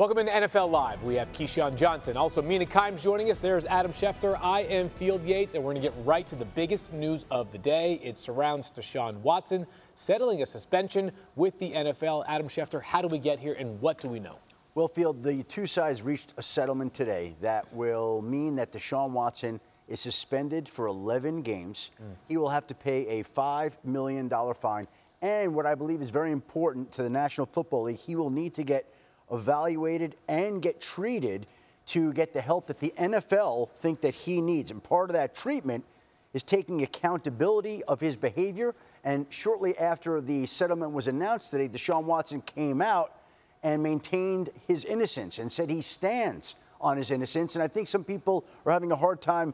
Welcome into NFL Live. We have Keyshawn Johnson. Also, Mina Kimes joining us. There's Adam Schefter. I am Field Yates, and we're going to get right to the biggest news of the day. It surrounds Deshaun Watson settling a suspension with the NFL. Adam Schefter, how do we get here, and what do we know? Well, Field, the two sides reached a settlement today that will mean that Deshaun Watson is suspended for 11 games. Mm. He will have to pay a $5 million fine. And what I believe is very important to the National Football League, he will need to get – evaluated, and get treated to get the help that the NFL think that he needs. And part of that treatment is taking accountability of his behavior. And shortly after the settlement was announced today, Deshaun Watson came out and maintained his innocence and said he stands on his innocence. And I think some people are having a hard time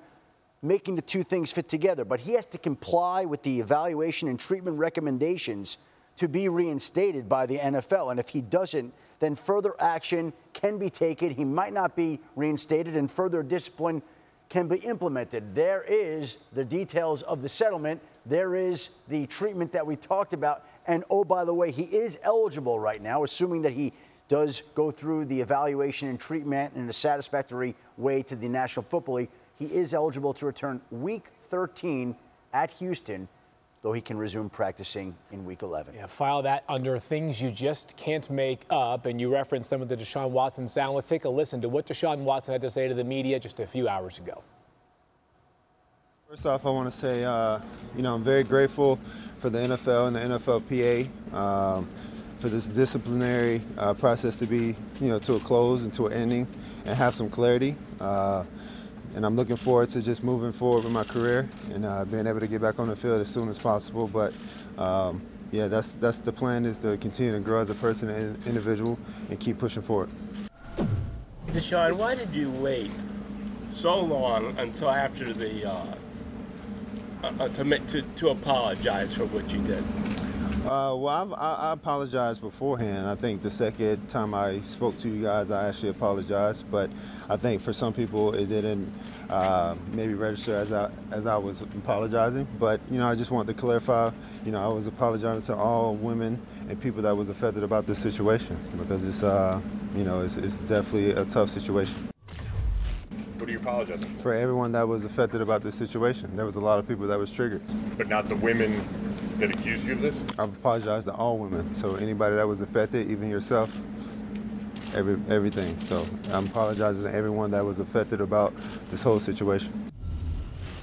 making the two things fit together. But he has to comply with the evaluation and treatment recommendations to be reinstated by the NFL. And if he doesn't, then further action can be taken. He might not be reinstated, and further discipline can be implemented. There is the details of the settlement. There is the treatment that we talked about. And oh, by the way, he is eligible right now, assuming that he does go through the evaluation and treatment in a satisfactory way to the National Football League. He is eligible to return week 13 at Houston though he can resume practicing in week 11. Yeah, file that under things you just can't make up. And you referenced some of the Deshaun Watson sound. Let's take a listen to what Deshaun Watson had to say to the media just a few hours ago. First off, I want to say, uh, you know, I'm very grateful for the NFL and the NFLPA um, for this disciplinary uh, process to be, you know, to a close and to an ending and have some clarity. Uh, and I'm looking forward to just moving forward with my career and uh, being able to get back on the field as soon as possible. But um, yeah, that's that's the plan is to continue to grow as a person and individual and keep pushing forward. Deshaun, why did you wait so long until after the uh, uh, to, to to apologize for what you did? Uh, well, I, I apologized beforehand. I think the second time I spoke to you guys, I actually apologized. But I think for some people, it didn't uh, maybe register as I as I was apologizing. But you know, I just wanted to clarify. You know, I was apologizing to all women and people that was affected about this situation because it's uh, you know it's, it's definitely a tough situation. What are you apologizing for? For everyone that was affected about this situation. There was a lot of people that was triggered. But not the women that accused you of this? I've apologized to all women. So anybody that was affected, even yourself, every everything. So I'm apologizing to everyone that was affected about this whole situation.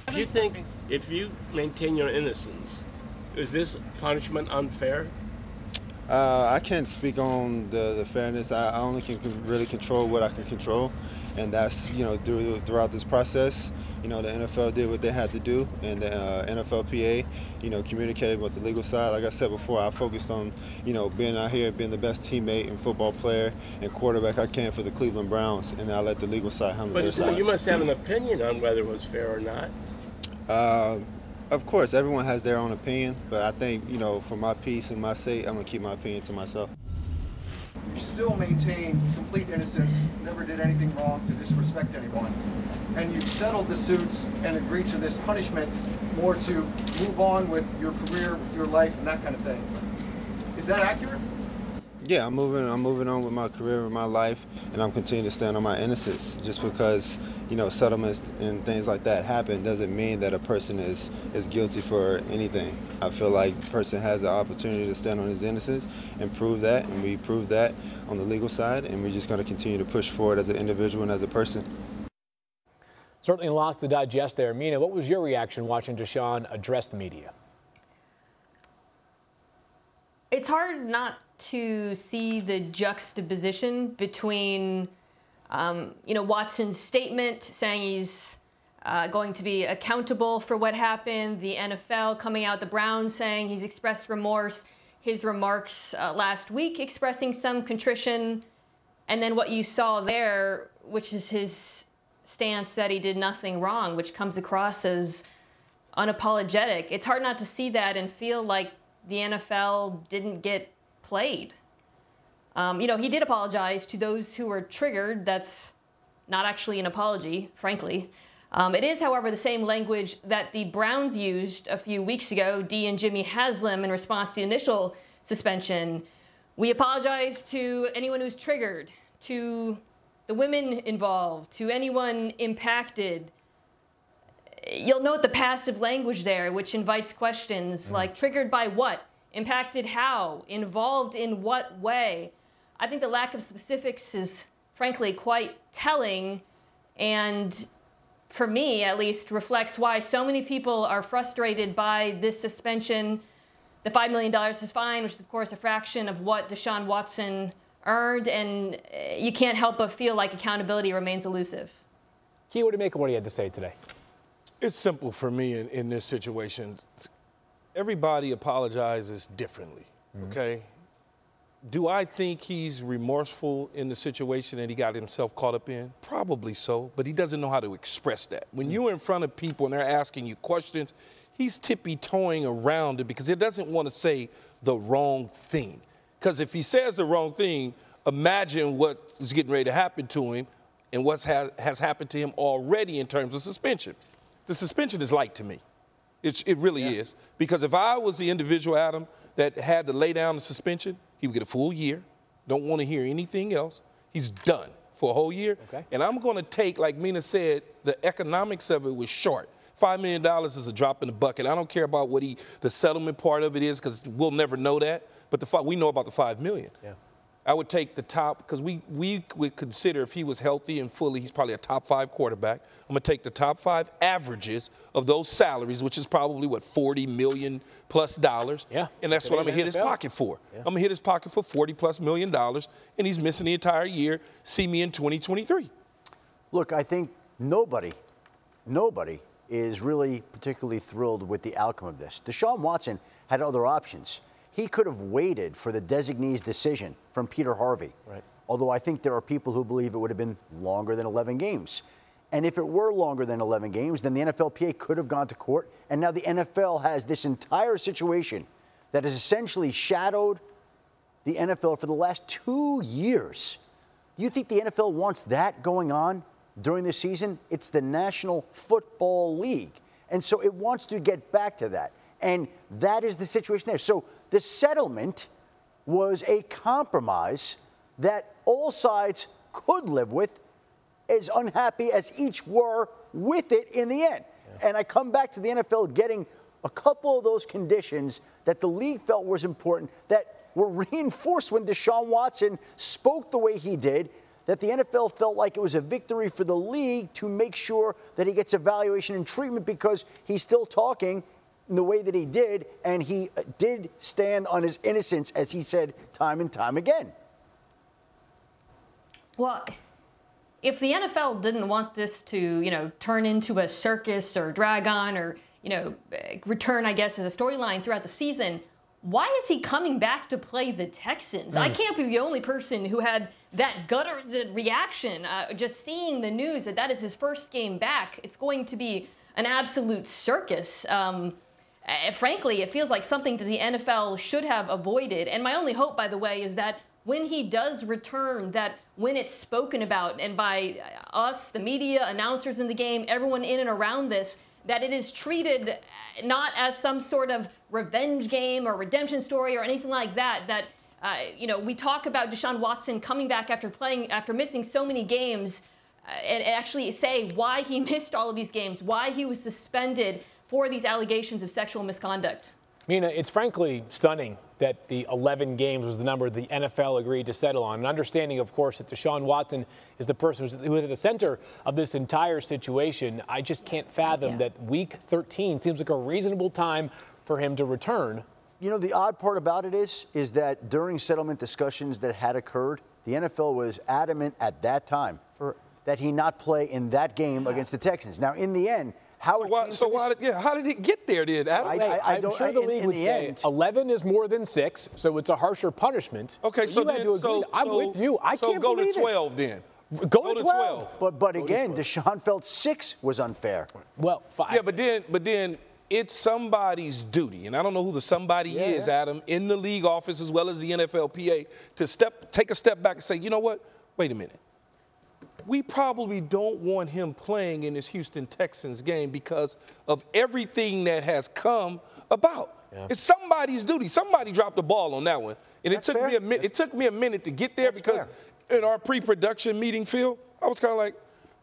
Do you think if you maintain your innocence, is this punishment unfair? Uh, I can't speak on the, the fairness. I, I only can really control what I can control and that's you know through, throughout this process you know the NFL did what they had to do and the uh, NFLPA you know communicated with the legal side. Like I said before I focused on you know being out here being the best teammate and football player and quarterback I can for the Cleveland Browns. And I let the legal side handle but their side. you must have an opinion on whether it was fair or not. Uh, of course everyone has their own opinion but I think you know for my peace and my sake I'm gonna keep my opinion to myself you still maintain complete innocence, never did anything wrong to disrespect anyone. And you've settled the suits and agreed to this punishment more to move on with your career, with your life, and that kind of thing. Is that accurate? Yeah, I'm moving. I'm moving on with my career, with my life, and I'm continuing to stand on my innocence. Just because you know settlements and things like that happen doesn't mean that a person is is guilty for anything. I feel like a person has the opportunity to stand on his innocence and prove that, and we prove that on the legal side, and we're just going to continue to push forward as an individual and as a person. Certainly lots to digest there. Mina, what was your reaction watching Deshaun address the media? It's hard not to see the juxtaposition between, um, you know, Watson's statement saying he's uh, going to be accountable for what happened, the NFL coming out, the Browns saying he's expressed remorse, his remarks uh, last week expressing some contrition, And then what you saw there, which is his stance that he did nothing wrong, which comes across as unapologetic. It's hard not to see that and feel like the NFL didn't get played. Um, you know, he did apologize to those who were triggered. That's not actually an apology, frankly. Um, it is, however, the same language that the Browns used a few weeks ago, Dee and Jimmy Haslam, in response to the initial suspension. We apologize to anyone who's triggered, to the women involved, to anyone impacted. You'll note the passive language there, which invites questions mm. like triggered by what? Impacted how? Involved in what way? I think the lack of specifics is frankly quite telling and for me at least reflects why so many people are frustrated by this suspension the $5 million is fine, which is, of course, a fraction of what Deshaun Watson earned, and uh, you can't help but feel like accountability remains elusive. Key, what do you make of what he had to say today? It's simple for me in, in this situation. Everybody apologizes differently, mm-hmm. okay? Do I think he's remorseful in the situation that he got himself caught up in? Probably so, but he doesn't know how to express that. When mm-hmm. you're in front of people and they're asking you questions, he's tippy toeing around it because he doesn't want to say the wrong thing. Because if he says the wrong thing, imagine what is getting ready to happen to him and what ha- has happened to him already in terms of suspension. The suspension is light to me. It, it really yeah. is. Because if I was the individual, Adam, that had to lay down the suspension, he would get a full year. Don't want to hear anything else. He's done for a whole year. Okay. And I'm going to take, like Mina said, the economics of it was short. Five million dollars is a drop in the bucket. I don't care about what he the settlement part of it is because we'll never know that. But the we know about the five million. Yeah. I would take the top because we we would consider if he was healthy and fully, he's probably a top five quarterback. I'm gonna take the top five averages of those salaries, which is probably what 40 million plus dollars. Yeah. And that's what I'm gonna hit his pocket for. Yeah. I'm gonna hit his pocket for 40 plus million dollars, and he's missing the entire year. See me in 2023. Look, I think nobody, nobody is really particularly thrilled with the outcome of this. Deshaun Watson had other options. He could have waited for the designee's decision from Peter Harvey. Right. Although I think there are people who believe it would have been longer than 11 games. And if it were longer than 11 games, then the NFLPA could have gone to court. And now the NFL has this entire situation that has essentially shadowed the NFL for the last two years. Do you think the NFL wants that going on? during the season, it's the National Football League. And so it wants to get back to that. And that is the situation there. So the settlement was a compromise that all sides could live with, as unhappy as each were with it in the end. Yeah. And I come back to the NFL getting a couple of those conditions that the league felt was important that were reinforced when Deshaun Watson spoke the way he did that the NFL felt like it was a victory for the league to make sure that he gets evaluation and treatment because he's still talking in the way that he did, and he uh, did stand on his innocence, as he said time and time again. Well, if the NFL didn't want this to, you know, turn into a circus or drag on or, you know, return, I guess, as a storyline throughout the season, why is he coming back to play the Texans? Mm. I can't be the only person who had that gutter reaction uh, just seeing the news that that is his first game back. It's going to be an absolute circus. Um, uh, frankly, it feels like something that the NFL should have avoided. And my only hope, by the way, is that when he does return, that when it's spoken about and by us, the media, announcers in the game, everyone in and around this, that it is treated not as some sort of revenge game or redemption story or anything like that. That uh, you know, we talk about Deshaun Watson coming back after playing after missing so many games, uh, and actually say why he missed all of these games, why he was suspended for these allegations of sexual misconduct. Mina, it's frankly stunning that the 11 games was the number the NFL agreed to settle on. An understanding, of course, that Deshaun Watson is the person who is at the center of this entire situation. I just can't fathom yeah. that week 13 seems like a reasonable time for him to return. You know, the odd part about it is, is that during settlement discussions that had occurred, the NFL was adamant at that time for that he not play in that game against the Texans. Now, in the end, how So it why, came so to why did, yeah, how did it get there then, Adam? I- Hey, I I'm don't- sure the in- league in would the say end- 11 is more than six, so it's a harsher punishment. okay, so you had then, to so, I'm with you. I so can't go believe to 12 then. it. Go, to 12. But but again, Deshaun felt six was unfair. Well, five. Yeah, but then, but then it's somebody's duty, and I don't know who the somebody Yeah, is, yeah. Adam, in the league office as well as the NFLPA, to step, take a step back and say, you know what? Wait a minute. We probably don't want him playing in this Houston Texans game because of everything that has come about. It's somebody's duty. Somebody dropped the ball on that one, and That's it took fair. me a minute. It took me a minute to get there That's because in our pre-production meeting, Phil, I was kind of like,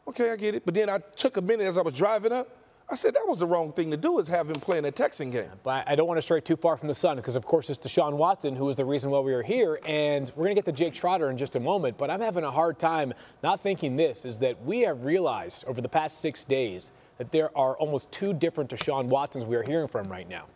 okay, I get it. But then I took a minute as I was driving up. I said that was the wrong thing to do is have him play in a Texan game. But I don't want to stray too far from the sun because, of course, it's Deshaun Watson who is the reason why we are here. And we're going to get to Jake Trotter in just a moment. But I'm having a hard time not thinking this is that we have realized over the past six days that there are almost two different Deshaun Watsons we are hearing from right now.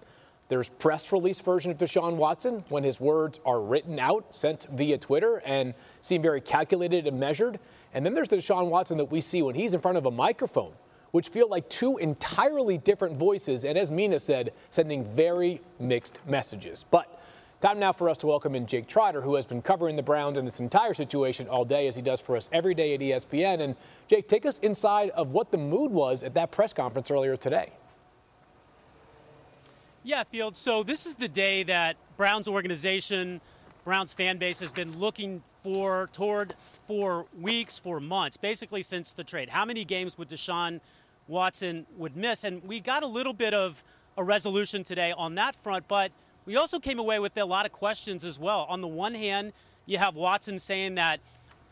There's press release version of Deshaun Watson when his words are written out, sent via Twitter, and seem very calculated and measured. And then there's the Deshaun Watson that we see when he's in front of a microphone which feel like two entirely different voices, and as Mina said, sending very mixed messages. But time now for us to welcome in Jake Trotter, who has been covering the Browns and this entire situation all day, as he does for us every day at ESPN. And Jake, take us inside of what the mood was at that press conference earlier today. Yeah, Field. So this is the day that Browns organization, Browns fan base has been looking for toward for weeks, for months, basically since the trade. How many games would Deshaun Watson would miss? And we got a little bit of a resolution today on that front, but we also came away with a lot of questions as well. On the one hand, you have Watson saying that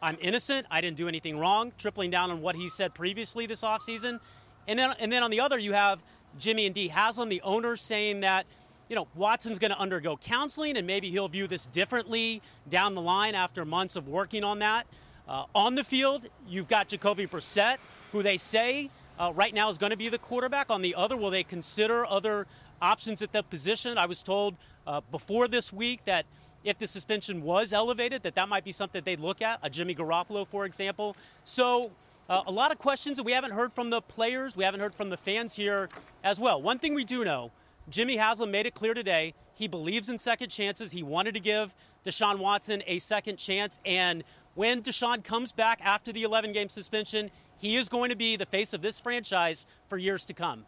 I'm innocent, I didn't do anything wrong, tripling down on what he said previously this offseason. And then, and then on the other, you have Jimmy and Dee Haslam, the owners, saying that you know Watson's going to undergo counseling and maybe he'll view this differently down the line after months of working on that. Uh, on the field, you've got Jacoby Brissett, who they say uh, right now is going to be the quarterback. On the other, will they consider other options at that position? I was told uh, before this week that if the suspension was elevated, that that might be something they'd look at, a Jimmy Garoppolo, for example. So uh, a lot of questions that we haven't heard from the players, we haven't heard from the fans here as well. One thing we do know, Jimmy Haslam made it clear today he believes in second chances. He wanted to give Deshaun Watson a second chance, and when Deshaun comes back after the 11 game suspension, he is going to be the face of this franchise for years to come.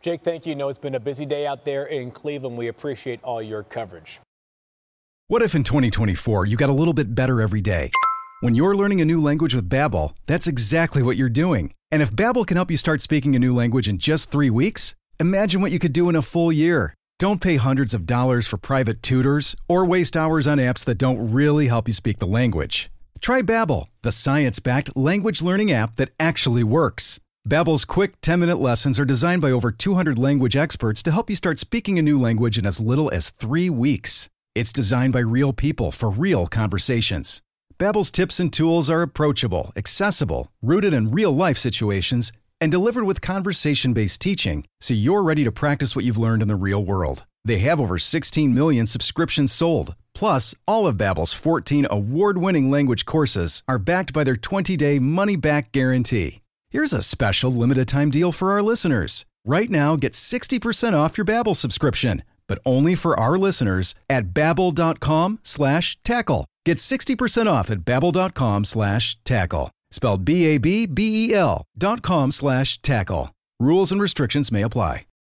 Jake, thank you. I know it's been a busy day out there in Cleveland. We appreciate all your coverage. What if in 2024 you got a little bit better every day? When you're learning a new language with Babbel, that's exactly what you're doing. And if Babbel can help you start speaking a new language in just three weeks, imagine what you could do in a full year. Don't pay hundreds of dollars for private tutors or waste hours on apps that don't really help you speak the language. Try Babbel, the science-backed language learning app that actually works. Babbel's quick 10-minute lessons are designed by over 200 language experts to help you start speaking a new language in as little as 3 weeks. It's designed by real people for real conversations. Babbel's tips and tools are approachable, accessible, rooted in real-life situations, and delivered with conversation-based teaching so you're ready to practice what you've learned in the real world. They have over 16 million subscriptions sold. Plus, all of Babbel's 14 award-winning language courses are backed by their 20-day money-back guarantee. Here's a special limited-time deal for our listeners. Right now, get 60% off your Babbel subscription, but only for our listeners at babbel.com slash tackle. Get 60% off at babbel.com slash tackle. Spelled B-A-B-B-E-L dot com slash tackle. Rules and restrictions may apply.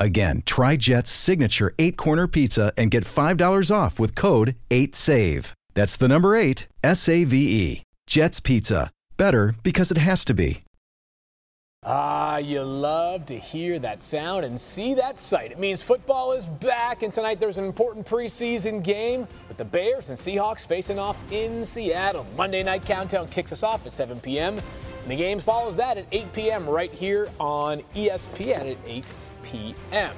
Again, try Jet's signature eight-corner pizza and get $5 off with code 8SAVE. That's the number eight, S A V E. Jet's Pizza. Better because it has to be. Ah, you love to hear that sound and see that sight. It means football is back, and tonight there's an important preseason game with the Bears and Seahawks facing off in Seattle. Monday Night Countdown kicks us off at 7 p.m. And the game follows that at 8 p.m. right here on ESPN at 8 p.m.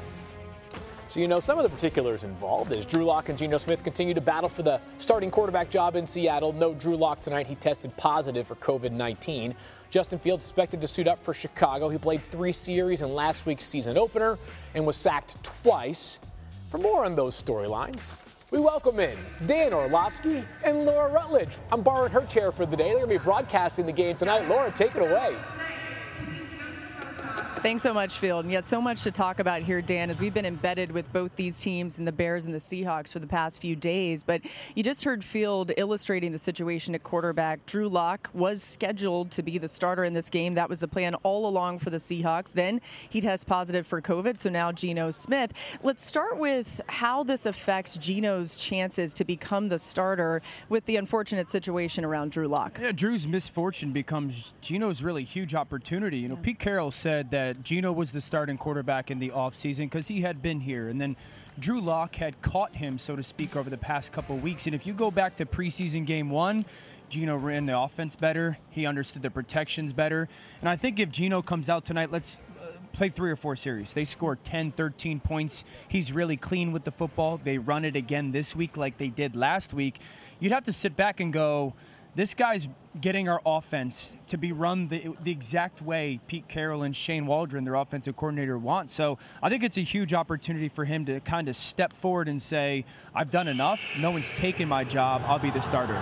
So you know some of the particulars involved as Drew Lock and Geno Smith continue to battle for the starting quarterback job in Seattle. No Drew Lock tonight. He tested positive for COVID-19. Justin Fields expected to suit up for Chicago. He played three series in last week's season opener and was sacked twice. For more on those storylines, we welcome in Dan Orlovsky and Laura Rutledge. I'm borrowing her chair for the day. They're going to be broadcasting the game tonight. Laura, take it away. Thanks so much, Field. And yet, so much to talk about here, Dan, as we've been embedded with both these teams and the Bears and the Seahawks for the past few days. But you just heard Field illustrating the situation at quarterback. Drew Lock was scheduled to be the starter in this game. That was the plan all along for the Seahawks. Then he tests positive for COVID, so now Geno Smith. Let's start with how this affects Geno's chances to become the starter with the unfortunate situation around Drew Lock. Yeah, Drew's misfortune becomes Geno's really huge opportunity. You know, Pete Carroll said that Geno was the starting quarterback in the offseason because he had been here. And then Drew Lock had caught him, so to speak, over the past couple weeks. And if you go back to preseason game one, Geno ran the offense better. He understood the protections better. And I think if Geno comes out tonight, let's uh, play three or four series. They score 10, 13 points. He's really clean with the football. They run it again this week like they did last week. You'd have to sit back and go, this guy's getting our offense to be run the, the exact way Pete Carroll and Shane Waldron, their offensive coordinator, want. So I think it's a huge opportunity for him to kind of step forward and say, I've done enough. No one's taken my job. I'll be the starter.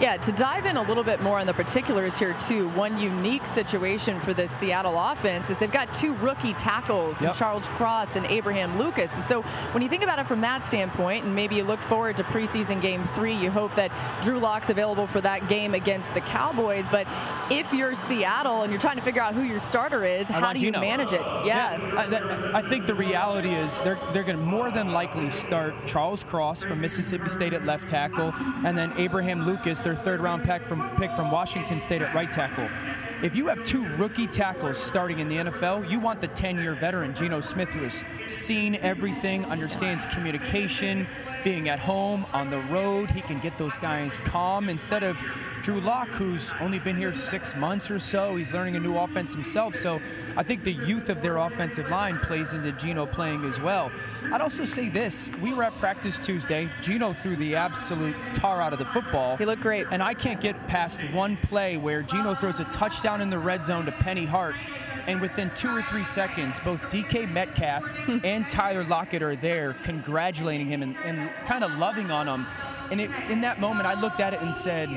Yeah, to dive in a little bit more on the particulars here, too, one unique situation for the Seattle offense is they've got two rookie tackles, yep. Charles Cross and Abraham Lucas. And so when you think about it from that standpoint, and maybe you look forward to preseason game three, you hope that Drew Lock's available for that game against the Cowboys. But if you're Seattle and you're trying to figure out who your starter is, how do you manage it? Yeah, yeah I, that, I, think the reality is they're they're going to more than likely start Charles Cross from Mississippi State at left tackle, and then Abraham Lucas, their third round pick from pick from Washington State at right tackle. If you have two rookie tackles starting in the NFL, you want the 10 year veteran, Geno Smith, who has seen everything, understands communication, being at home, on the road. He can get those guys calm instead of Drew Lock, who's only been here six months or so. He's learning a new offense himself. So I think the youth of their offensive line plays into Geno playing as well. I'd also say this. We were at practice Tuesday. Geno threw the absolute tar out of the football. He looked great. And I can't get past one play where Geno throws a touchdown in the red zone to Penny Hart. And within two or three seconds, both DK Metcalf and Tyler Lockett are there congratulating him and, and kind of loving on him. And it, in that moment, I looked at it and said,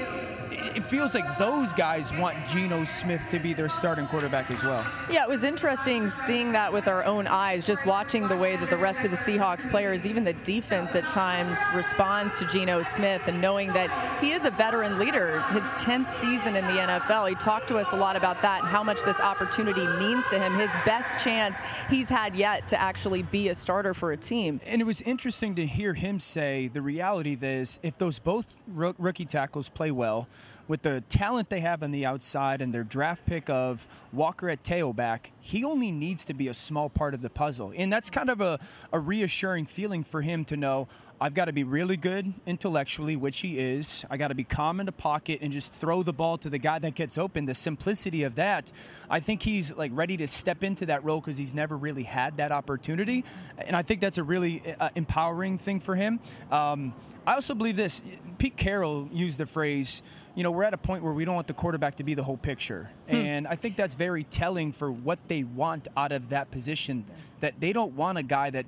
it feels like those guys want Geno Smith to be their starting quarterback as well. Yeah, it was interesting seeing that with our own eyes, just watching the way that the rest of the Seahawks players, even the defense at times, responds to Geno Smith and knowing that he is a veteran leader, his 10th season in the NFL. He talked to us a lot about that and how much this opportunity means to him, his best chance he's had yet to actually be a starter for a team. And it was interesting to hear him say the reality is if those both rookie tackles play well, with the talent they have on the outside and their draft pick of Walker at tailback, he only needs to be a small part of the puzzle. And that's kind of a, a reassuring feeling for him to know I've got to be really good intellectually, which he is. I got to be calm in the pocket and just throw the ball to the guy that gets open. The simplicity of that, I think he's like ready to step into that role because he's never really had that opportunity, and I think that's a really uh, empowering thing for him. Um, I also believe this. Pete Carroll used the phrase you know, we're at a point where we don't want the quarterback to be the whole picture. Hmm. And I think that's very telling for what they want out of that position. That they don't want a guy that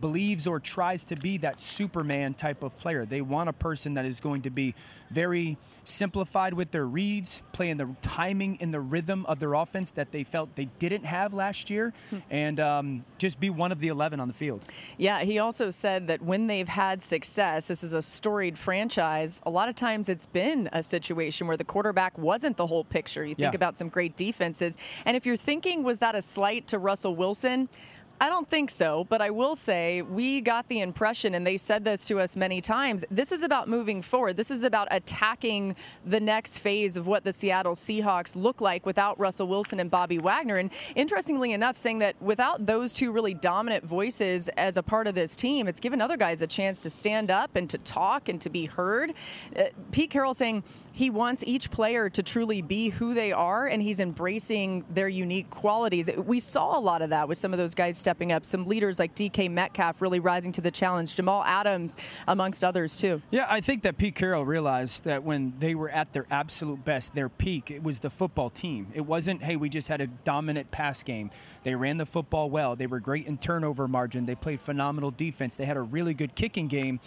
believes or tries to be that Superman type of player. They want a person that is going to be very simplified with their reads, playing the timing and the rhythm of their offense that they felt they didn't have last year, hmm. and um, just be one of the 11 on the field. Yeah, he also said that when they've had success, this is a storied franchise, a lot of times it's been a situation where the quarterback wasn't the whole picture. You think yeah. about some great defenses. And if you're thinking, was that a slight to Russell Wilson? I don't think so, but I will say we got the impression, and they said this to us many times. This is about moving forward. This is about attacking the next phase of what the Seattle Seahawks look like without Russell Wilson and Bobby Wagner. And interestingly enough, saying that without those two really dominant voices as a part of this team, it's given other guys a chance to stand up and to talk and to be heard. Uh, Pete Carroll saying he wants each player to truly be who they are, and he's embracing their unique qualities. We saw a lot of that with some of those guys stepping up, some leaders like DK Metcalf really rising to the challenge, Jamal Adams, amongst others, too. Yeah, I think that Pete Carroll realized that when they were at their absolute best, their peak, it was the football team. It wasn't, hey, we just had a dominant pass game. They ran the football well. They were great in turnover margin. They played phenomenal defense. They had a really good kicking game.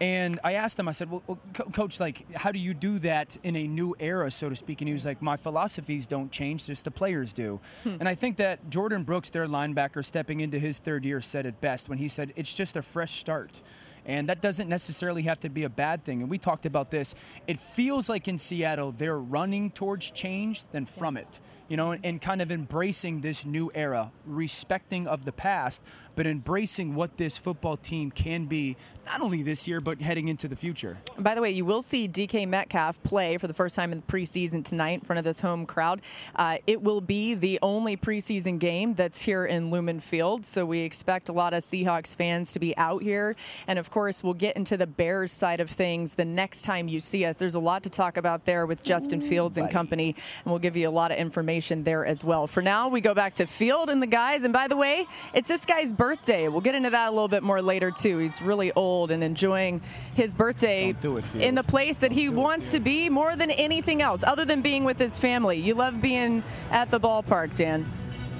And I asked him, I said, well, well, coach, like, how do you do that in a new era, so to speak? And he was like, my philosophies don't change, just the players do. Hmm. And I think that Jordyn Brooks, their linebacker, stepping into his third year, said it best when he said, it's just a fresh start. And that doesn't necessarily have to be a bad thing. And we talked about this. It feels like in Seattle, they're running towards change than from it you know, and, and, kind of embracing this new era, respecting of the past, but embracing what this football team can be, not only this year, but heading into the future. By the way, you will see DK Metcalf play for the first time in the preseason tonight in front of this home crowd. Uh, it will be the only preseason game that's here in Lumen Field, so we expect a lot of Seahawks fans to be out here. And of course, we'll get into the Bears side of things the next time you see us. There's a lot to talk about there with Justin Fields and company, and we'll give you a lot of information there as well. For now, we go back to Field and the guys. And by the way, it's this guy's birthday birthday. We'll get into that a little bit more later, too. He's really old and enjoying his birthday do it, in the place that Don't he wants to be more than anything else, other than being with his family. You love being at the ballpark, Dan.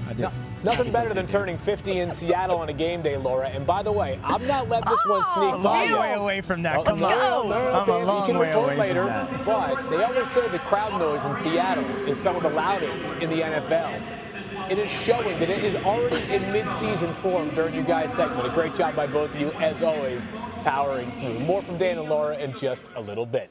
I do. No, nothing better than turning 50 in Seattle on a game day, Laura. And by the way, I'm not letting this one oh, sneak oh, by. Long way away from that. Let's Come go. On. No, no, I'm a long you can way away later. From that. But they always say the crowd noise in Seattle is some of the loudest in the NFL it is showing that it is already in midseason form during your guys' segment. A great job by both of you, as always, powering through. More from Dan and Laura in just a little bit.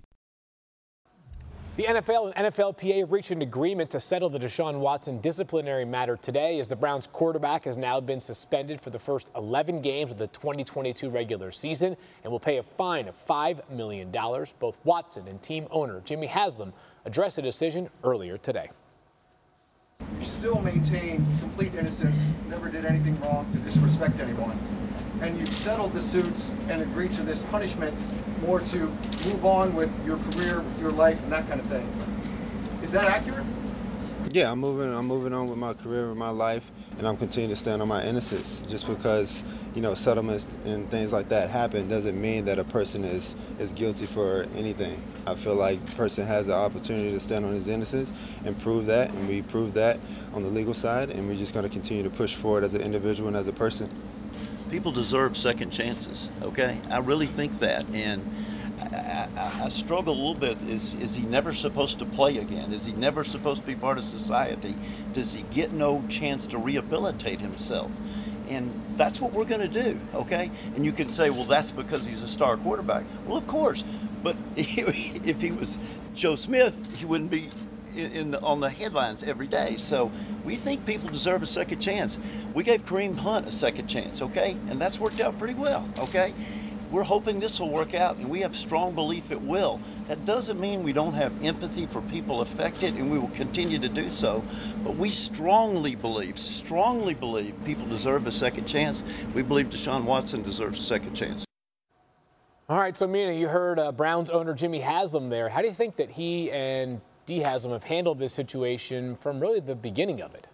The NFL and NFLPA have reached an agreement to settle the Deshaun Watson disciplinary matter today as the Browns quarterback has now been suspended for the first 11 games of the 2022 regular season and will pay a fine of $5 million. Both Watson and team owner Jimmy Haslam addressed the decision earlier today. You still maintain complete innocence, never did anything wrong to disrespect anyone. And you settled the suits and agreed to this punishment more to move on with your career, with your life, and that kind of thing. Is that accurate? Yeah, I'm moving. I'm moving on with my career, with my life, and I'm continuing to stand on my innocence. Just because you know settlements and things like that happen doesn't mean that a person is is guilty for anything. I feel like a person has the opportunity to stand on his innocence and prove that, and we prove that on the legal side, and we're just going to continue to push forward as an individual and as a person people deserve second chances. Okay, I really think that, and I, I, I, struggle a little bit. Is is he never supposed to play again? Is he never supposed to be part of society? Does he get no chance to rehabilitate himself? And that's what we're going to do, okay? And you can say, well, that's because he's a star quarterback. Well, of course, but if he was Joe Smith, he wouldn't be in, the, on the headlines every day. So we think people deserve a second chance. We gave Kareem Hunt a second chance, okay? And that's worked out pretty well, okay? We're hoping this will work out, and we have strong belief it will. That doesn't mean we don't have empathy for people affected, and we will continue to do so. But we strongly believe, strongly believe people deserve a second chance. We believe Deshaun Watson deserves a second chance. All right, so Mina, you heard uh, Browns owner Jimmy Haslam there. How do you think that he and Dee Haslam have handled this situation from really the beginning of it?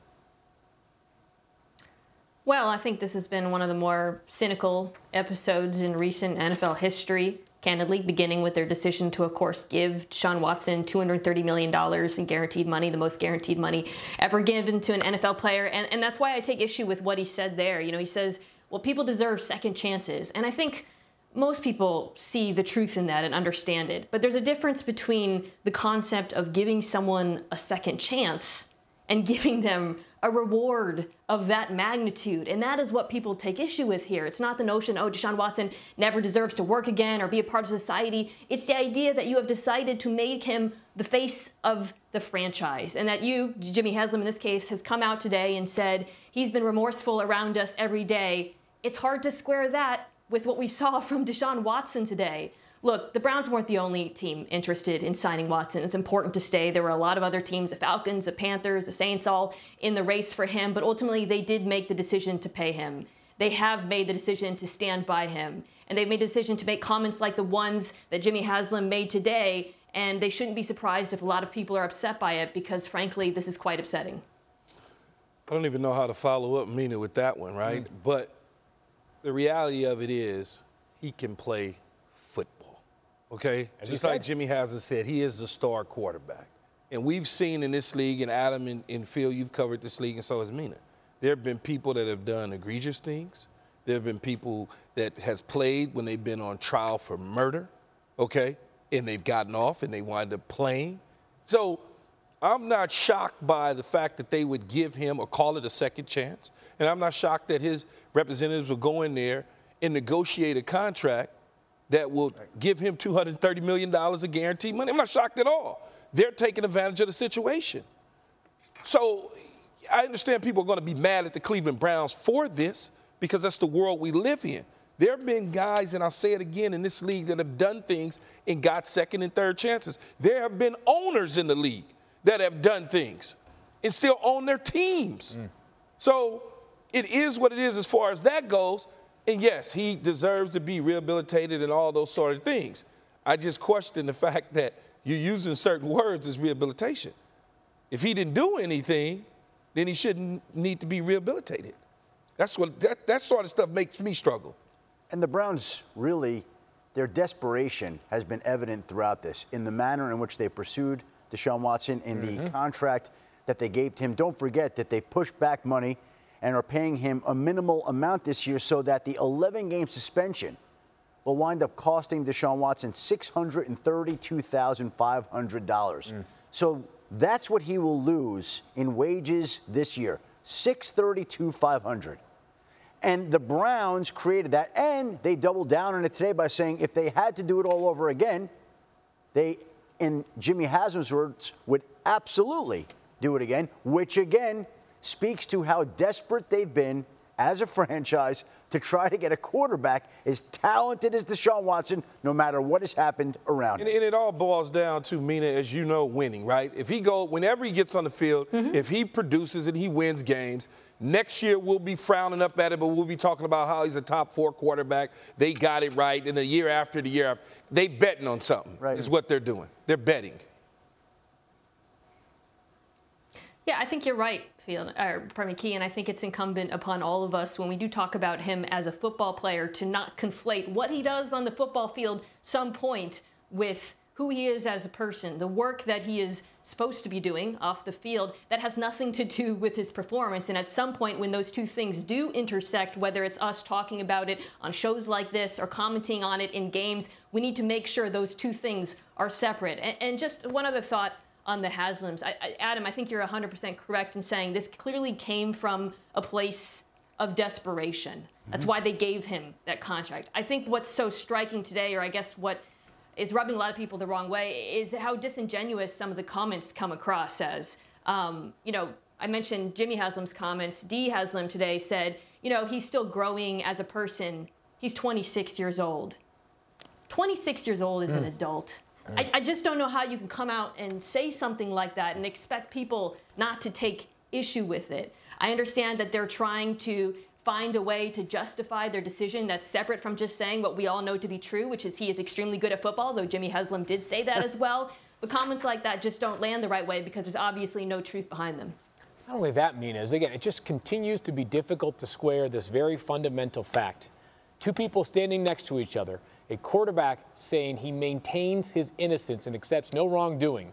Well, I think this has been one of the more cynical episodes in recent NFL history, candidly, beginning with their decision to, of course, give Sean Watson $230 million in guaranteed money, the most guaranteed money ever given to an NFL player. And, and that's why I take issue with what he said there. You know, he says, well, people deserve second chances. And I think most people see the truth in that and understand it. But there's a difference between the concept of giving someone a second chance and giving them a reward of that magnitude. And that is what people take issue with here. It's not the notion, oh, Deshaun Watson never deserves to work again or be a part of society. It's the idea that you have decided to make him the face of the franchise. And that you, Jimmy Haslam in this case, has come out today and said he's been remorseful around us every day. It's hard to square that with what we saw from Deshaun Watson today. Look, the Browns weren't the only team interested in signing Watson. It's important to stay. There were a lot of other teams, the Falcons, the Panthers, the Saints, all in the race for him, but ultimately they did make the decision to pay him. They have made the decision to stand by him. And they've made a decision to make comments like the ones that Jimmy Haslam made today. And they shouldn't be surprised if a lot of people are upset by it because, frankly, this is quite upsetting. I don't even know how to follow up Mina with that one, right? Mm-hmm. But the reality of it is he can play football. Okay, As just like Jimmy Haslam said, he is the star quarterback. And we've seen in this league, and Adam and, and Phil, you've covered this league, and so has Mina. There have been people that have done egregious things. There have been people that has played when they've been on trial for murder, okay, and they've gotten off and they wind up playing. So I'm not shocked by the fact that they would give him or call it a second chance. And I'm not shocked that his representatives will go in there and negotiate a contract that will give him $230 million of guaranteed money. I'm not shocked at all. They're taking advantage of the situation. So I understand people are going to be mad at the Cleveland Browns for this because that's the world we live in. There have been guys, and I'll say it again, in this league that have done things and got second and third chances. There have been owners in the league that have done things and still own their teams. Mm. So it is what it is as far as that goes. And yes, he deserves to be rehabilitated and all those sort of things. I just question the fact that you're using certain words as rehabilitation. If he didn't do anything, then he shouldn't need to be rehabilitated. That's what that, that sort of stuff makes me struggle. And the Browns really, their desperation has been evident throughout this in the manner in which they pursued Deshaun Watson in mm-hmm. the contract that they gave to him. Don't forget that they pushed back money and are paying him a minimal amount this year so that the 11 game suspension will wind up costing Deshaun Watson $632,500. Mm. So that's what he will lose in wages this year. 632,500. And the Browns created that and they doubled down on it today by saying if they had to do it all over again, they in Jimmy Haslam's words would absolutely do it again, which again speaks to how desperate they've been as a franchise to try to get a quarterback as talented as Deshaun Watson, no matter what has happened around and, and it all boils down to Mina, as you know, winning, right? If he go, whenever he gets on the field, mm-hmm. if he produces and he wins games, next year we'll be frowning up at it, but we'll be talking about how he's a top four quarterback. They got it right, and the year after the year after, they betting on something. Right. Is what they're doing. They're betting. Yeah, I think you're right, Field, or pardon Key, and I think it's incumbent upon all of us when we do talk about him as a football player to not conflate what he does on the football field some point with who he is as a person, the work that he is supposed to be doing off the field that has nothing to do with his performance. And at some point, when those two things do intersect, whether it's us talking about it on shows like this or commenting on it in games, we need to make sure those two things are separate. And, and just one other thought on the Haslams. I, I, Adam, I think you're 100% correct in saying this clearly came from a place of desperation. That's mm-hmm. why they gave him that contract. I think what's so striking today, or I guess what is rubbing a lot of people the wrong way, is how disingenuous some of the comments come across as. Um, you know, I mentioned Jimmy Haslam's comments. Dee Haslam today said, you know, he's still growing as a person. He's 26 years old. 26 years old is mm. an adult. I, I just don't know how you can come out and say something like that and expect people not to take issue with it. I understand that they're trying to find a way to justify their decision that's separate from just saying what we all know to be true, which is he is extremely good at football, though Jimmy Haslam did say that as well. But comments like that just don't land the right way because there's obviously no truth behind them. Not only that, Mina, is again, it just continues to be difficult to square this very fundamental fact. Two people standing next to each other, a quarterback saying he maintains his innocence and accepts no wrongdoing.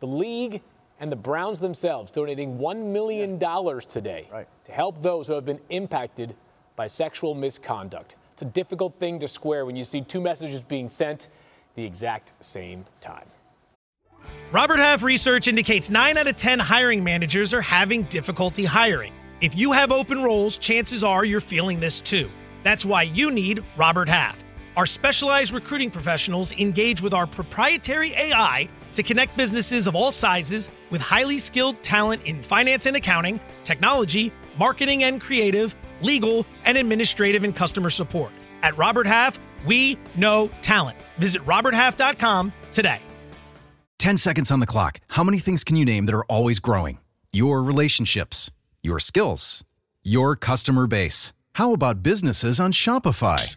The league and the Browns themselves donating $1 million today Right. to help those who have been impacted by sexual misconduct. It's a difficult thing to square when you see two messages being sent the exact same time. Robert Half research indicates 9 out of 10 hiring managers are having difficulty hiring. If you have open roles, chances are you're feeling this too. That's why you need Robert Half. Our specialized recruiting professionals engage with our proprietary AI to connect businesses of all sizes with highly skilled talent in finance and accounting, technology, marketing and creative, legal, and administrative and customer support. At Robert Half, we know talent. Visit roberthalf.com today. 10 seconds on the clock. How many things can you name that are always growing? Your relationships, your skills, your customer base. How about businesses on Shopify?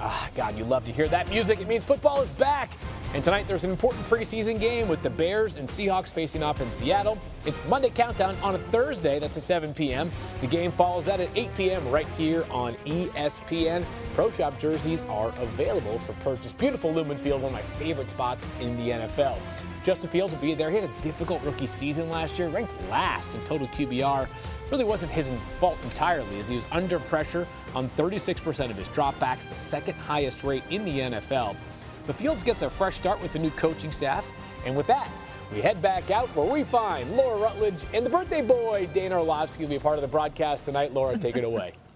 Ah, God, you love to hear that music. It means football is back. And tonight there's an important preseason game with the Bears and Seahawks facing off in Seattle. It's Monday Countdown on a Thursday. That's at 7 p.m. The game follows that at 8 p.m. right here on ESPN. Pro Shop jerseys are available for purchase. Beautiful Lumen Field, one of my favorite spots in the NFL. Justin Fields will be there. He had a difficult rookie season last year, ranked last in total QBR. Really wasn't his fault entirely, as he was under pressure on 36% of his dropbacks, the second highest rate in the NFL. The Fields gets a fresh start with the new coaching staff, and with that, we head back out where we find Laura Rutledge and the birthday boy, Dan Orlovsky, will be a part of the broadcast tonight. Laura, take it away.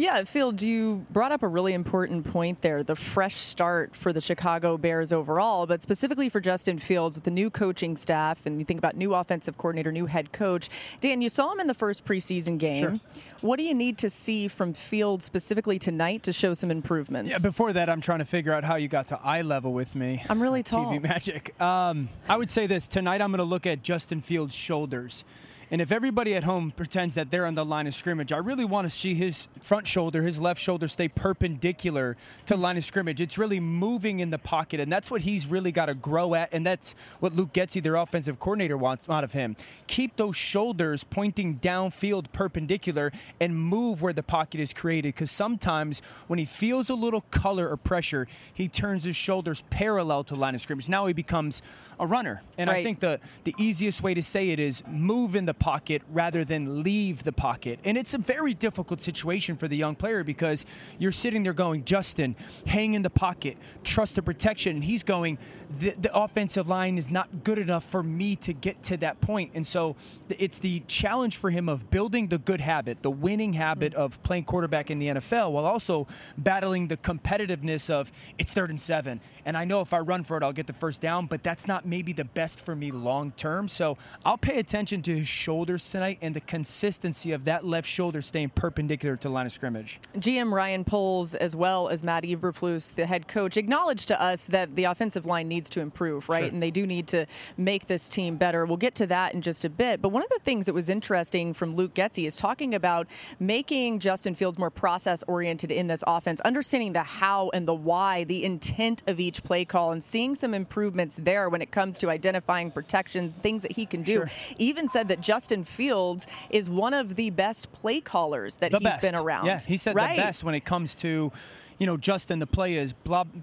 Yeah, Phil, you brought up a really important point there the fresh start for the Chicago Bears overall, but specifically for Justin Fields with the new coaching staff. And you think about new offensive coordinator, new head coach. Dan, you saw him in the first preseason game. Sure. What do you need to see from Fields specifically tonight to show some improvements? Yeah, before that, I'm trying to figure out how you got to eye level with me. I'm really tall. TV magic. Um, I would say this tonight. I'm going to look at Justin Fields' shoulders. And if everybody at home pretends that they're on the line of scrimmage, I really want to see his front shoulder, his left shoulder stay perpendicular to the line of scrimmage. It's really moving in the pocket, and that's what he's really got to grow at, and that's what Luke Getsy, their offensive coordinator, wants out of him. Keep those shoulders pointing downfield perpendicular and move where the pocket is created, because sometimes when he feels a little color or pressure, he turns his shoulders parallel to the line of scrimmage. Now he becomes a runner, and I think the the easiest way to say it is move in the pocket rather than leave the pocket. And it's a very difficult situation for the young player because you're sitting there going, Justin, hang in the pocket, trust the protection. And he's going, the, the offensive line is not good enough for me to get to that point. And so it's the challenge for him of building the good habit, the winning habit of playing quarterback in the NFL while also battling the competitiveness of it's third and seven. And I know if I run for it, I'll get the first down, but that's not maybe the best for me long term. So I'll pay attention to his shoulders tonight and the consistency of that left shoulder staying perpendicular to the line of scrimmage. GM Ryan Poles, as well as Matt Eberflus, the head coach, acknowledged to us that the offensive line needs to improve, right? Sure. And they do need to make this team better. We'll get to that in just a bit. But one of the things that was interesting from Luke Getsy is talking about making Justin Fields more process oriented in this offense, understanding the how and the why, the intent of each play call, and seeing some improvements there when it comes to identifying protection, things that he can do. Sure. Even said that Justin Fields is one of the best play callers that the he's best. been around. Yeah, he said right. the best when it comes to, you know, Justin, the play is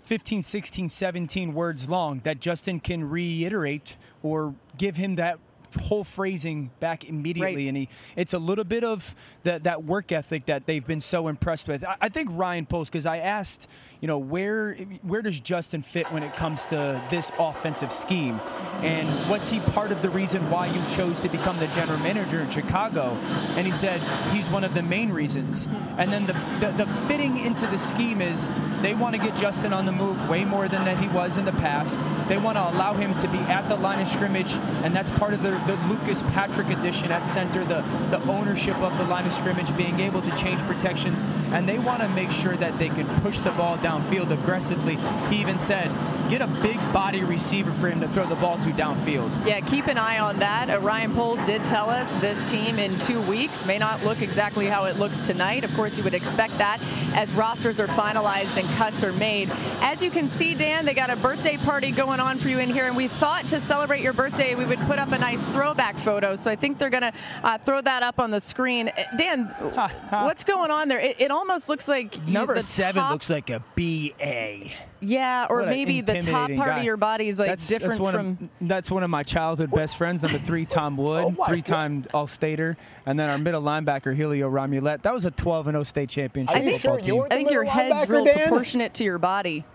15, 16, 17 words long that Justin can reiterate or give him that whole phrasing back immediately Right. and he it's a little bit of that that work ethic that they've been so impressed with. I, I think Ryan Poles because i asked you know where where does justin fit when it comes to this offensive scheme? Mm-hmm. And was he part of the reason why you chose to become the general manager in chicago? And he said he's one of the main reasons. Mm-hmm. And then the the, the fitting into the the scheme is they want to get Justin on the move way more than that he was in the past. They want to allow him to be at the line of scrimmage, and that's part of the, the Lucas Patrick addition at center, the, the ownership of the line of scrimmage, being able to change protections, and they want to make sure that they can push the ball downfield aggressively. He even said, get a big body receiver for him to throw the ball to downfield. Yeah, keep an eye on that. Uh, Ryan Poles did tell us this team in two weeks may not look exactly how it looks tonight. Of course, you would expect that as rosters are finalized and cuts are made. As you can see, Dan, they got a birthday party going on for you in here, and we thought to celebrate your birthday, we would put up a nice throwback photo. So I think they're going to uh, throw that up on the screen. Uh, Dan, what's going on there? It, it almost looks like you- Number the seven top- looks like a BA. Yeah, or What maybe the top part guy. of your body is like that's, different that's one from. Of, that's one of my childhood best friends. Number three, Tom Wood, Oh three-time All-Stater, and then our middle linebacker Helio Romulet. That was a 12 and 0 state championship I think, football team. I think your head's real proportionate to your body.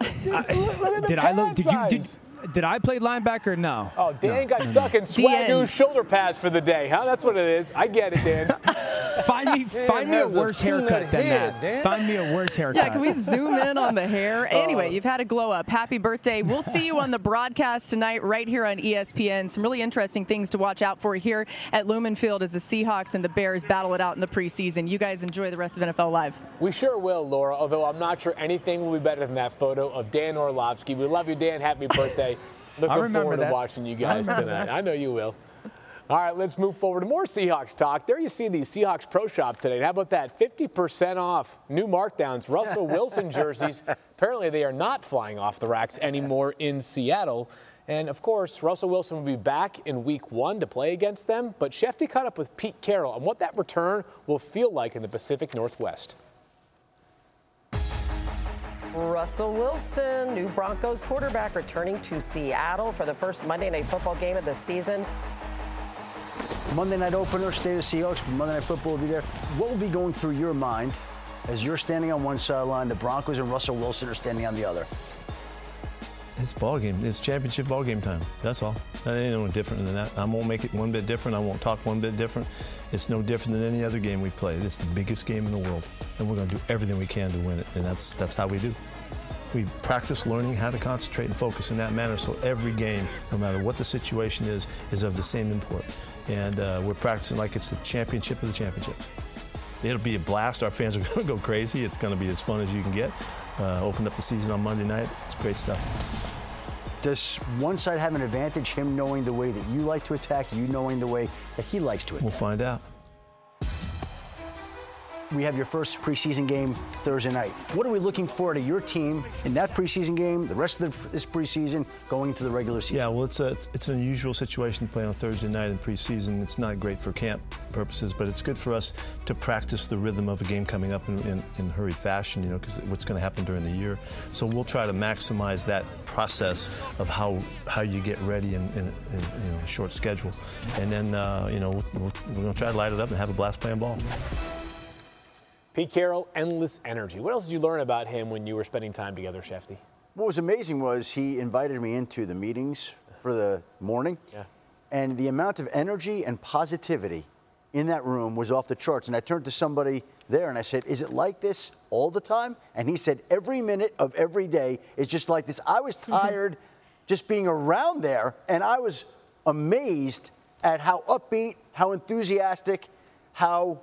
Did I look? Did you? Did, did I play linebacker? No. Oh, Dan got Mm. stuck in Swagoo's shoulder pads for the day, huh? That's what it is. I get it, Dan. Find me, find me a has a worse haircut than head, that. Dan. Find me a worse haircut. Yeah, can we zoom in on the hair? Oh. Anyway, you've had a glow up. Happy birthday. We'll see you on the broadcast tonight right here on ESPN. Some really interesting things to watch out for here at Lumen Field as the Seahawks and the Bears battle it out in the preseason. You guys enjoy the rest of NFL Live. We sure will, Laura, although I'm not sure anything will be better than that photo of Dan Orlovsky. We love you, Dan. Happy birthday. Looking remember forward that. to watching you guys remember tonight. that. I know you will. All right, let's move forward to more Seahawks talk. There you see the Seahawks Pro Shop today. How about that? 50% off new markdowns, Russell Wilson jerseys. Apparently, they are not flying off the racks anymore in Seattle. And of course, Russell Wilson will be back in week one to play against them. But Schefty caught up with Pete Carroll on what that return will feel like in the Pacific Northwest. Russell Wilson, new Broncos quarterback, returning to Seattle for the first Monday Night Football game of the season. Monday night opener, State of Seahawks. Monday night football will be there. What will be going through your mind as you're standing on one sideline, the Broncos and Russell Wilson are standing on the other? It's ball game. It's championship ball game time. That's all. That ain't no different than that. I won't make it one bit different. I won't talk one bit different. It's no different than any other game we play. It's the biggest game in the world, and we're going to do everything we can to win it. And that's that's how we do. We practice learning how to concentrate and focus in that manner. So every game, no matter what the situation is, is of the same import. And uh, we're practicing like it's the championship of the championship. It'll be a blast. Our fans are going to go crazy. It's going to be as fun as you can get. Uh, open up the season on Monday night. It's great stuff. Does one side have an advantage, him knowing the way that you like to attack, you knowing the way that he likes to attack? We'll find out. We have your first preseason game Thursday night. What are we looking for to your team in that preseason game, the rest of the, this preseason, going into the regular season? Yeah, well, it's, a, it's, an unusual situation to play on Thursday night in preseason. It's not great for camp purposes, but it's good for us to practice the rhythm of a game coming up in, in, in hurried fashion, you know, because what's going to happen during the year. So we'll try to maximize that process of how how you get ready in, in, in you know, a short schedule. And then, uh, you know, we'll, we're going to try to light it up and have a blast playing ball. Pete Carroll, endless energy. What else did you learn about him when you were spending time together, Schefty? What was amazing was he invited me into the meetings for the morning. Yeah. And the amount of energy and positivity in that room was off the charts. And I turned to somebody there and I said, Is it like this all the time? And he said, Every minute of every day is just like this. I was tired just being around there, and I was amazed at how upbeat, how enthusiastic, how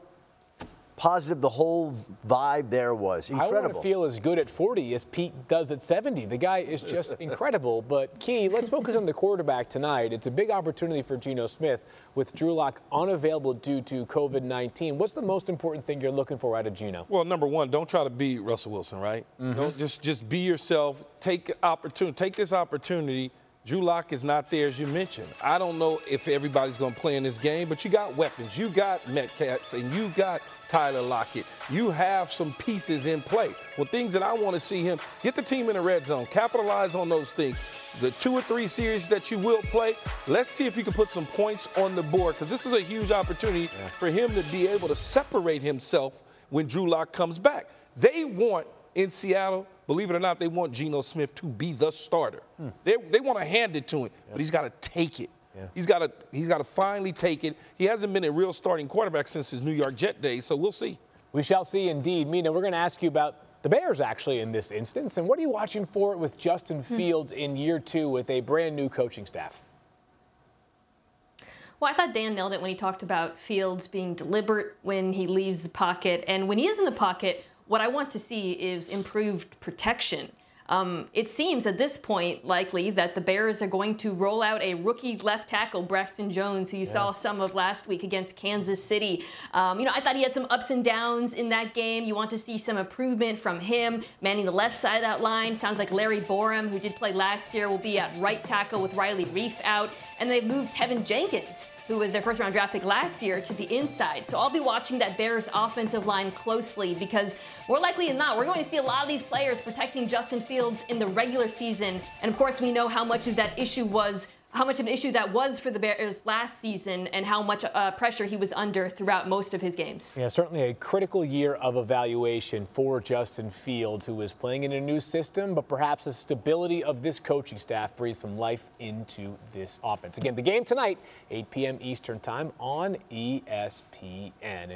positive the whole vibe there was. Incredible. I want Incredible. to feel as good at 40 as Pete does at 70. The guy is just incredible. But Key, let's focus on the quarterback tonight. It's a big opportunity for Geno Smith with Drew Lock unavailable due to COVID-19. What's the most important thing you're looking for out of Geno? Well, number one, don't try to be Russell Wilson, right? Mm-hmm. Don't just just be yourself. Take opportunity. Take this opportunity. Drew Lock is not there, as you mentioned. I don't know if everybody's going to play in this game, but you got weapons. You got Metcalf, and you got Tyler Lockett. You have some pieces in play. Well, things that I want to see him get the team in the red zone, capitalize on those things. The two or three series that you will play, let's see if you can put some points on the board because this is a huge opportunity for him to be able to separate himself when Drew Lock comes back. They want in Seattle, believe it or not, they want Geno Smith to be the starter. Hmm. They, they want to hand it to him, but he's got to take it. He's got to he's got to finally take it. He hasn't been a real starting quarterback since his New York Jet days, so we'll see. We shall see indeed. Mina, we're going to ask you about the Bears actually in this instance. And what are you watching for with Justin hmm. Fields in year two with a brand new coaching staff? Well, I thought Dan nailed it when he talked about Fields being deliberate when he leaves the pocket. And when he is in the pocket, what I want to see is improved protection. Um, it seems at this point likely that the Bears are going to roll out a rookie left tackle, Braxton Jones, who you yeah. saw some of last week against Kansas City. Um, you know, I thought he had some ups and downs in that game. You want to see some improvement from him, manning the left side of that line. Sounds like Larry Borom, who did play last year, will be at right tackle with Riley Reiff out. And they've moved Teven Jenkins who was their first round draft pick last year, to the inside. So I'll be watching that Bears offensive line closely because more likely than not, we're going to see a lot of these players protecting Justin Fields in the regular season. And of course, we know how much of that issue was how much of an issue that was for the Bears last season and how much uh, pressure he was under throughout most of his games. Yeah, certainly a critical year of evaluation for Justin Fields, who is playing in a new system, but perhaps the stability of this coaching staff breathes some life into this offense. Again, the game tonight, 8 p.m. Eastern Time on ESPN.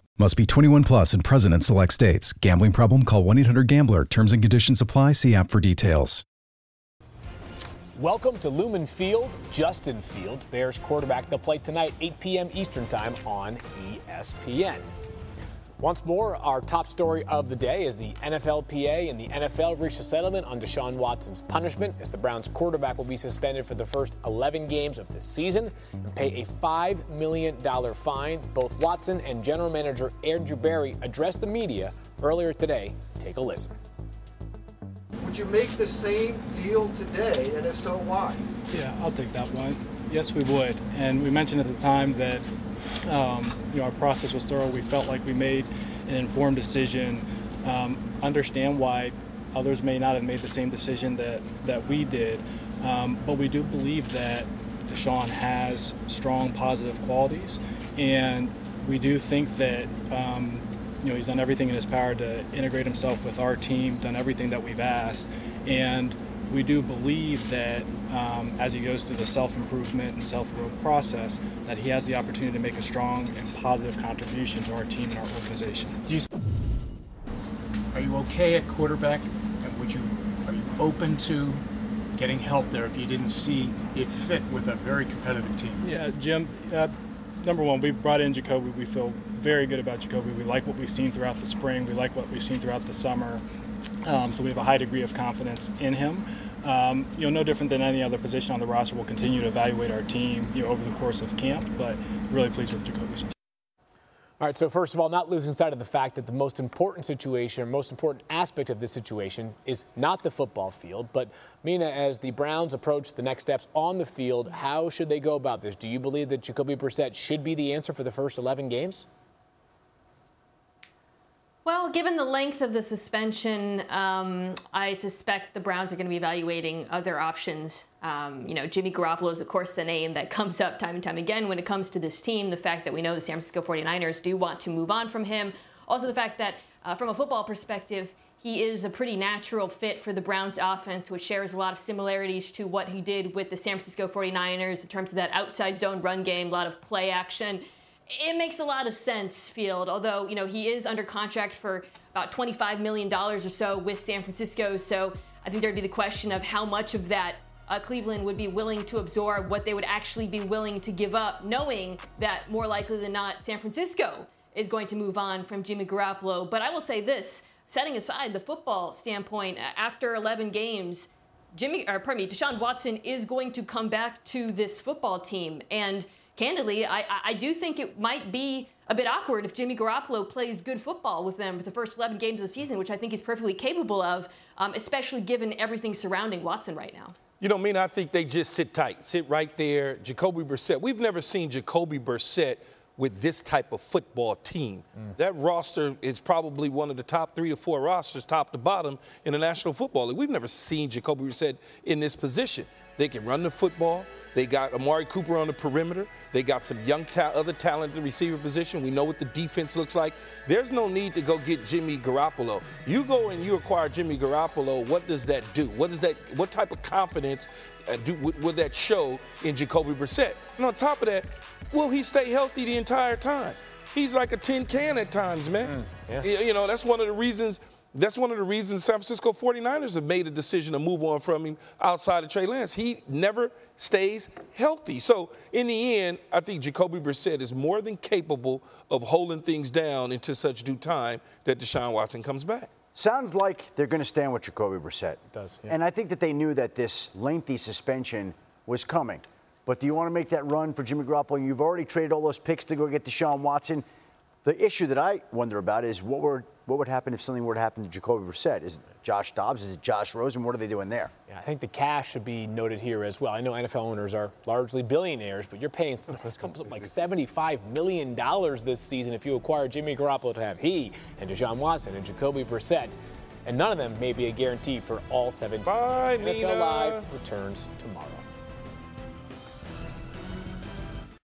Must be 21 plus and present in select states. Gambling problem? Call 1 800 GAMBLER. Terms and conditions apply. See app for details. Welcome to Lumen Field. Justin Fields, Bears quarterback. They'll play tonight, 8 p.m. Eastern Time on ESPN. Once more, our top story of the day is the NFLPA and the NFL reached a settlement on Deshaun Watson's punishment as the Browns quarterback will be suspended for the first 11 games of the season and pay a $5 million fine. Both Watson and general manager Andrew Berry addressed the media earlier today. Take a listen. Would you make the same deal today, and if so, why? Yeah, I'll take that one. Yes, we would. And we mentioned at the time that um, you know, our process was thorough. We felt like we made an informed decision. Um, understand why others may not have made the same decision that, that we did, um, but we do believe that Deshaun has strong positive qualities, and we do think that um, you know he's done everything in his power to integrate himself with our team, done everything that we've asked, and we do believe that um, as he goes through the self-improvement and self-growth process, that he has the opportunity to make a strong and positive contribution to our team and our organization. You, are you okay at quarterback? And would you are you open to getting help there if you didn't see it fit with a very competitive team? Yeah, Jim. Uh, number one, we brought in Jacoby. We feel very good about Jacoby. We like what we've seen throughout the spring. We like what we've seen throughout the summer. Um, so we have a high degree of confidence in him. Um, you know, no different than any other position on the roster. We'll continue to evaluate our team, you know, over the course of camp, but really pleased with Jacoby's. All right, so first of all, not losing sight of the fact that the most important situation, or most important aspect of this situation is not the football field, but Mina, as the Browns approach the next steps on the field, how should they go about this? Do you believe that Jacoby Brissett should be the answer for the first 11 games? Well, given the length of the suspension, um, I suspect the Browns are going to be evaluating other options. Um, you know, Jimmy Garoppolo is, of course, the name that comes up time and time again when it comes to this team. The fact that we know the San Francisco 49ers do want to move on from him. Also, the fact that, uh, from a football perspective, he is a pretty natural fit for the Browns offense, which shares a lot of similarities to what he did with the San Francisco 49ers in terms of that outside zone run game, a lot of play action it makes a lot of sense, Field. Although you know he is under contract for about 25 million dollars or so with San Francisco, so I think there'd be the question of how much of that uh, Cleveland would be willing to absorb, what they would actually be willing to give up, knowing that more likely than not, San Francisco is going to move on from Jimmy Garoppolo. But I will say this: setting aside the football standpoint, after 11 games. Jimmy, or pardon me, Deshaun Watson is going to come back to this football team, and candidly, I, I do think it might be a bit awkward if Jimmy Garoppolo plays good football with them for the first 11 games of the season, which I think he's perfectly capable of, um, especially given everything surrounding Watson right now. You know, I mean, I think they just sit tight, sit right there. Jacoby Brissett. We've never seen Jacoby Brissett with this type of football team. Mm. That roster is probably one of the top three or four rosters, top to bottom, in the National Football League. We've never seen Jacoby Brissett in this position. They can run the football. They got Amari Cooper on the perimeter. They got some young, ta- other talent at the receiver position. We know what the defense looks like. There's no need to go get Jimmy Garoppolo. You go and you acquire Jimmy Garoppolo. What does that do? What does that? What type of confidence uh, do would, would that show in Jacoby Brissett? And on top of that, will he stay healthy the entire time? He's like a tin can at times, man. Mm, yeah. You- You know, that's one of the reasons. That's one of the reasons San Francisco 49ers have made a decision to move on from him outside of Trey Lance. He never stays healthy. So in the end, I think Jacoby Brissett is more than capable of holding things down into such due time that Deshaun Watson comes back. Sounds like they're going to stand with Jacoby Brissett. It does. And I think that they knew that this lengthy suspension was coming. But do you want to make that run for Jimmy Garoppolo? And you've already traded all those picks to go get Deshaun Watson. The issue that I wonder about is what were what would happen if something were to happen to Jacoby Brissett? Is it Josh Dobbs? Is it Josh Rosen? What are they doing there? Yeah, I think the cash should be noted here as well. I know NFL owners are largely billionaires, but you're paying something like $75 million this season if you acquire Jimmy Garoppolo to have he and Deshaun Watson and Jacoby Brissett. And none of them may be a guarantee for all 17. Bye, NFL Nina. Live returns tomorrow.